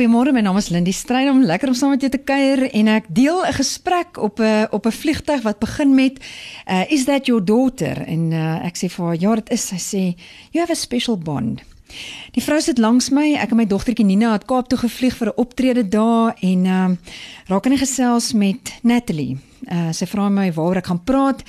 Goeiemôre, my naam is Lindie Strydom. Lekker om saam met jou te kuier en ek deel 'n gesprek op 'n op 'n vliegtyg wat begin met uh, is that your daughter? En uh, ek sê vir haar, ja, dit is. Sy sê, you have a special bond. Die vrou sit langs my. Ek en my dogtertjie Nina het Kaap toe gevlieg vir 'n optrede daar en ehm uh, raak in gesels met Natalie. Uh, sy vra my waaroor ek gaan praat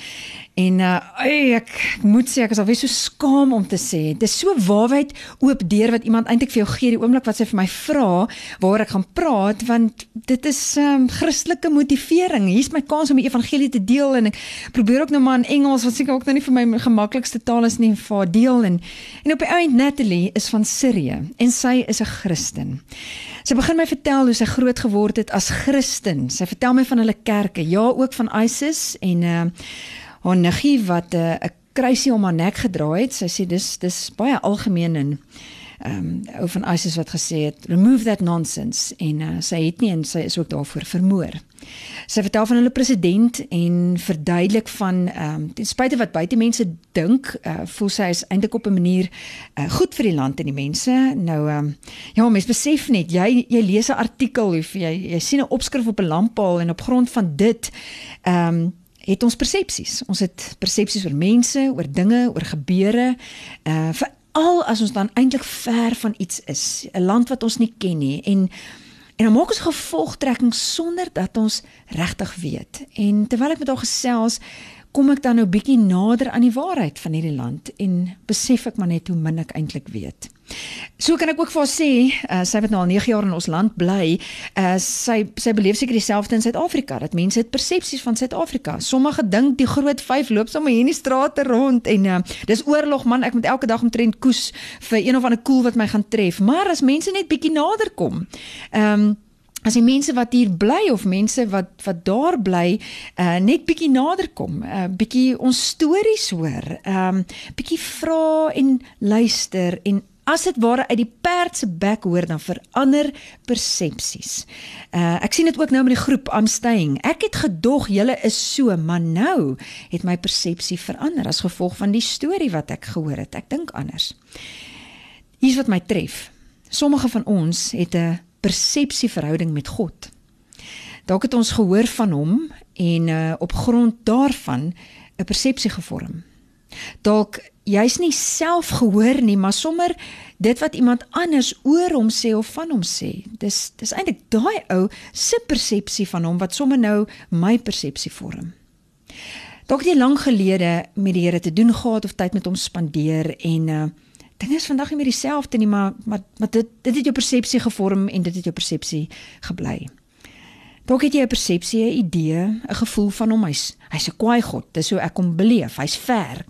En uh ey, ek moet sê ek is alweer so skaam om te sê. Dis so waarheid oop deur wat iemand eintlik vir jou gee die oomblik wat sy vir my vra waar ek gaan praat want dit is um Christelike motivering. Hier's my kans om die evangelie te deel en ek probeer ook nou maar in Engels wat seker ook nou nie vir my gemaklikste taal is nie vir deel en en op die eind Natalie is van Sirië en sy is 'n Christen. Sy begin my vertel hoe sy groot geword het as Christen. Sy vertel my van hulle kerke, ja ook van ISIS en uh haar niggie wat eh, 'n uh, kruisie om haar nek gedra het. Sy sê dis dis baie algemeen en um, ou van ISIS wat gesê het remove that nonsense en uh, sy het nie en sy is ook daarvoor vermoor. Sy vertel van hulle president en verduidelik van ehm um, ten spyte wat buite mense dink, uh, voel sy is eintlik op 'n manier uh, goed vir die land en die mense. Nou ehm um, ja, mense besef net jy jy lees 'n artikel of jy jy sien 'n opskrif op 'n lamppaal en op grond van dit ehm um, het ons persepsies. Ons het persepsies oor mense, oor dinge, oor gebeure. Uh veral as ons dan eintlik ver van iets is, 'n land wat ons nie ken nie en en dan maak ons gevolgtrekking sonder dat ons regtig weet. En terwyl ek met haar gesels, kom ek dan nou bietjie nader aan die waarheid van hierdie land en besef ek maar net hoe min ek eintlik weet. So kan ek ook vir haar sê, uh, sy het nou al 9 jaar in ons land bly, uh, sy sy beleef seker dieselfde in Suid-Afrika dat mense het persepsies van Suid-Afrika. Sommige dink die groot 5 loop sommer hier in die strate rond en uh, dis oorlog man, ek moet elke dag omtrent koes vir een of ander koel wat my gaan tref. Maar as mense net bietjie nader kom, ehm um, as die mense wat hier bly of mense wat wat daar bly uh, net bietjie nader kom, 'n uh, bietjie ons stories hoor, ehm um, bietjie vra en luister en as dit ware uit die perd se bek hoor dan verander persepsies. Uh ek sien dit ook nou met die groep I'm staying. Ek het gedog julle is so, maar nou het my persepsie verander as gevolg van die storie wat ek gehoor het. Ek dink anders. Hier's wat my tref. Sommige van ons het 'n persepsieverhouding met God. Dalk het ons gehoor van hom en uh op grond daarvan 'n persepsie gevorm. Dalk jy's nie self gehoor nie, maar sommer dit wat iemand anders oor hom sê of van hom sê. Dis dis eintlik daai ou se persepsie van hom wat sommer nou my persepsie vorm. Dalk jy lank gelede met die Here te doen gehad of tyd met hom spandeer en uh dinge is vandag nie meer dieselfde nie, maar maar maar dit dit het jou persepsie gevorm en dit het jou persepsie gebly. Dalk het jy 'n persepsie, 'n idee, 'n gevoel van hom hy's hy's 'n kwaai god. Dis hoe ek hom beleef. Hy's ver.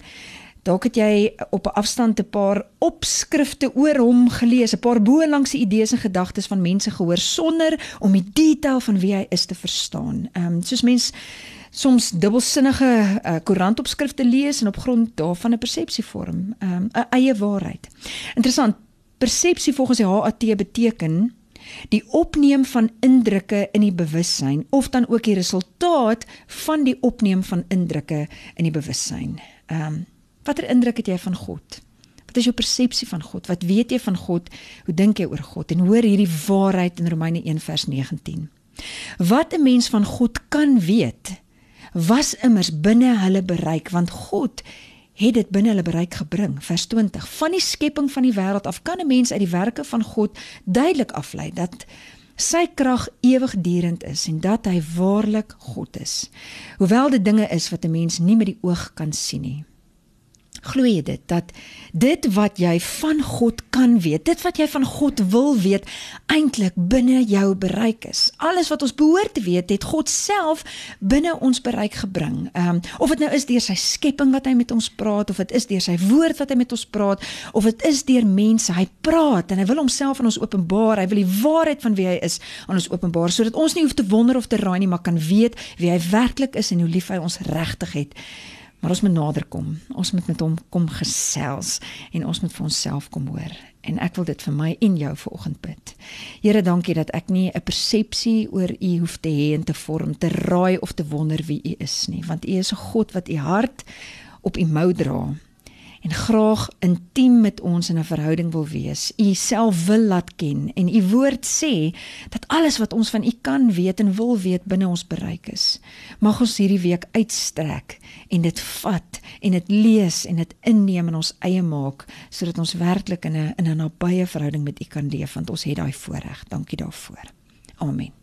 Dalk het jy op 'n afstand 'n paar opskrifte oor hom gelees, 'n paar bo-langse idees en gedagtes van mense gehoor sonder om die detail van wie hy is te verstaan. Ehm um, soos mens soms dubbelsinnige uh, koerantopskrifte lees en op grond daarvan 'n persepsie vorm, ehm, 'n um, eie waarheid. Interessant. Persepsie volgens die HAT beteken die opneem van indrukke in die bewussyn of dan ook die resultaat van die opneem van indrukke in die bewussyn. Ehm um, watter indruk het jy van God? Wat is jou persepsie van God? Wat weet jy van God? Hoe dink jy oor God? En hoor hierdie waarheid in Romeine 1 vers 19. Wat 'n mens van God kan weet, was immers binne hulle bereik want God het dit binne hulle bereik gebring vers 20 van die skepping van die wêreld af kan 'n mens uit die werke van God duidelik aflei dat sy krag ewigdurend is en dat hy waarlik God is hoewel dit dinge is wat 'n mens nie met die oog kan sien nie Glo jy dit dat dit wat jy van God kan weet, dit wat jy van God wil weet, eintlik binne jou bereik is. Alles wat ons behoort te weet, het God self binne ons bereik gebring. Ehm um, of dit nou is deur sy skepping wat hy met ons praat, of dit is deur sy woord wat hy met ons praat, of dit is deur mense. Hy praat en hy wil homself aan ons openbaar. Hy wil die waarheid van wie hy is aan ons openbaar sodat ons nie hoef te wonder of te raai nie, maar kan weet wie hy werklik is en hoe lief hy ons regtig het. Maar ons moet nader kom. Ons moet met hom kom gesels en ons moet vir onsself kom hoor. En ek wil dit vir my en jou vanoggend bid. Here, dankie dat ek nie 'n persepsie oor U hoef te hê en te vorm, te raai of te wonder wie U is nie, want U is 'n God wat U hart op U mou dra en graag intiem met ons in 'n verhouding wil wees. U self wil laat ken en u woord sê dat alles wat ons van u kan weet en wil weet binne ons bereik is. Mag ons hierdie week uitstrek en dit vat en dit lees en dit inneem in ons eie maak sodat ons werklik in 'n in 'n nabye verhouding met u kan leef want ons het daai voorreg. Dankie daarvoor. Amen.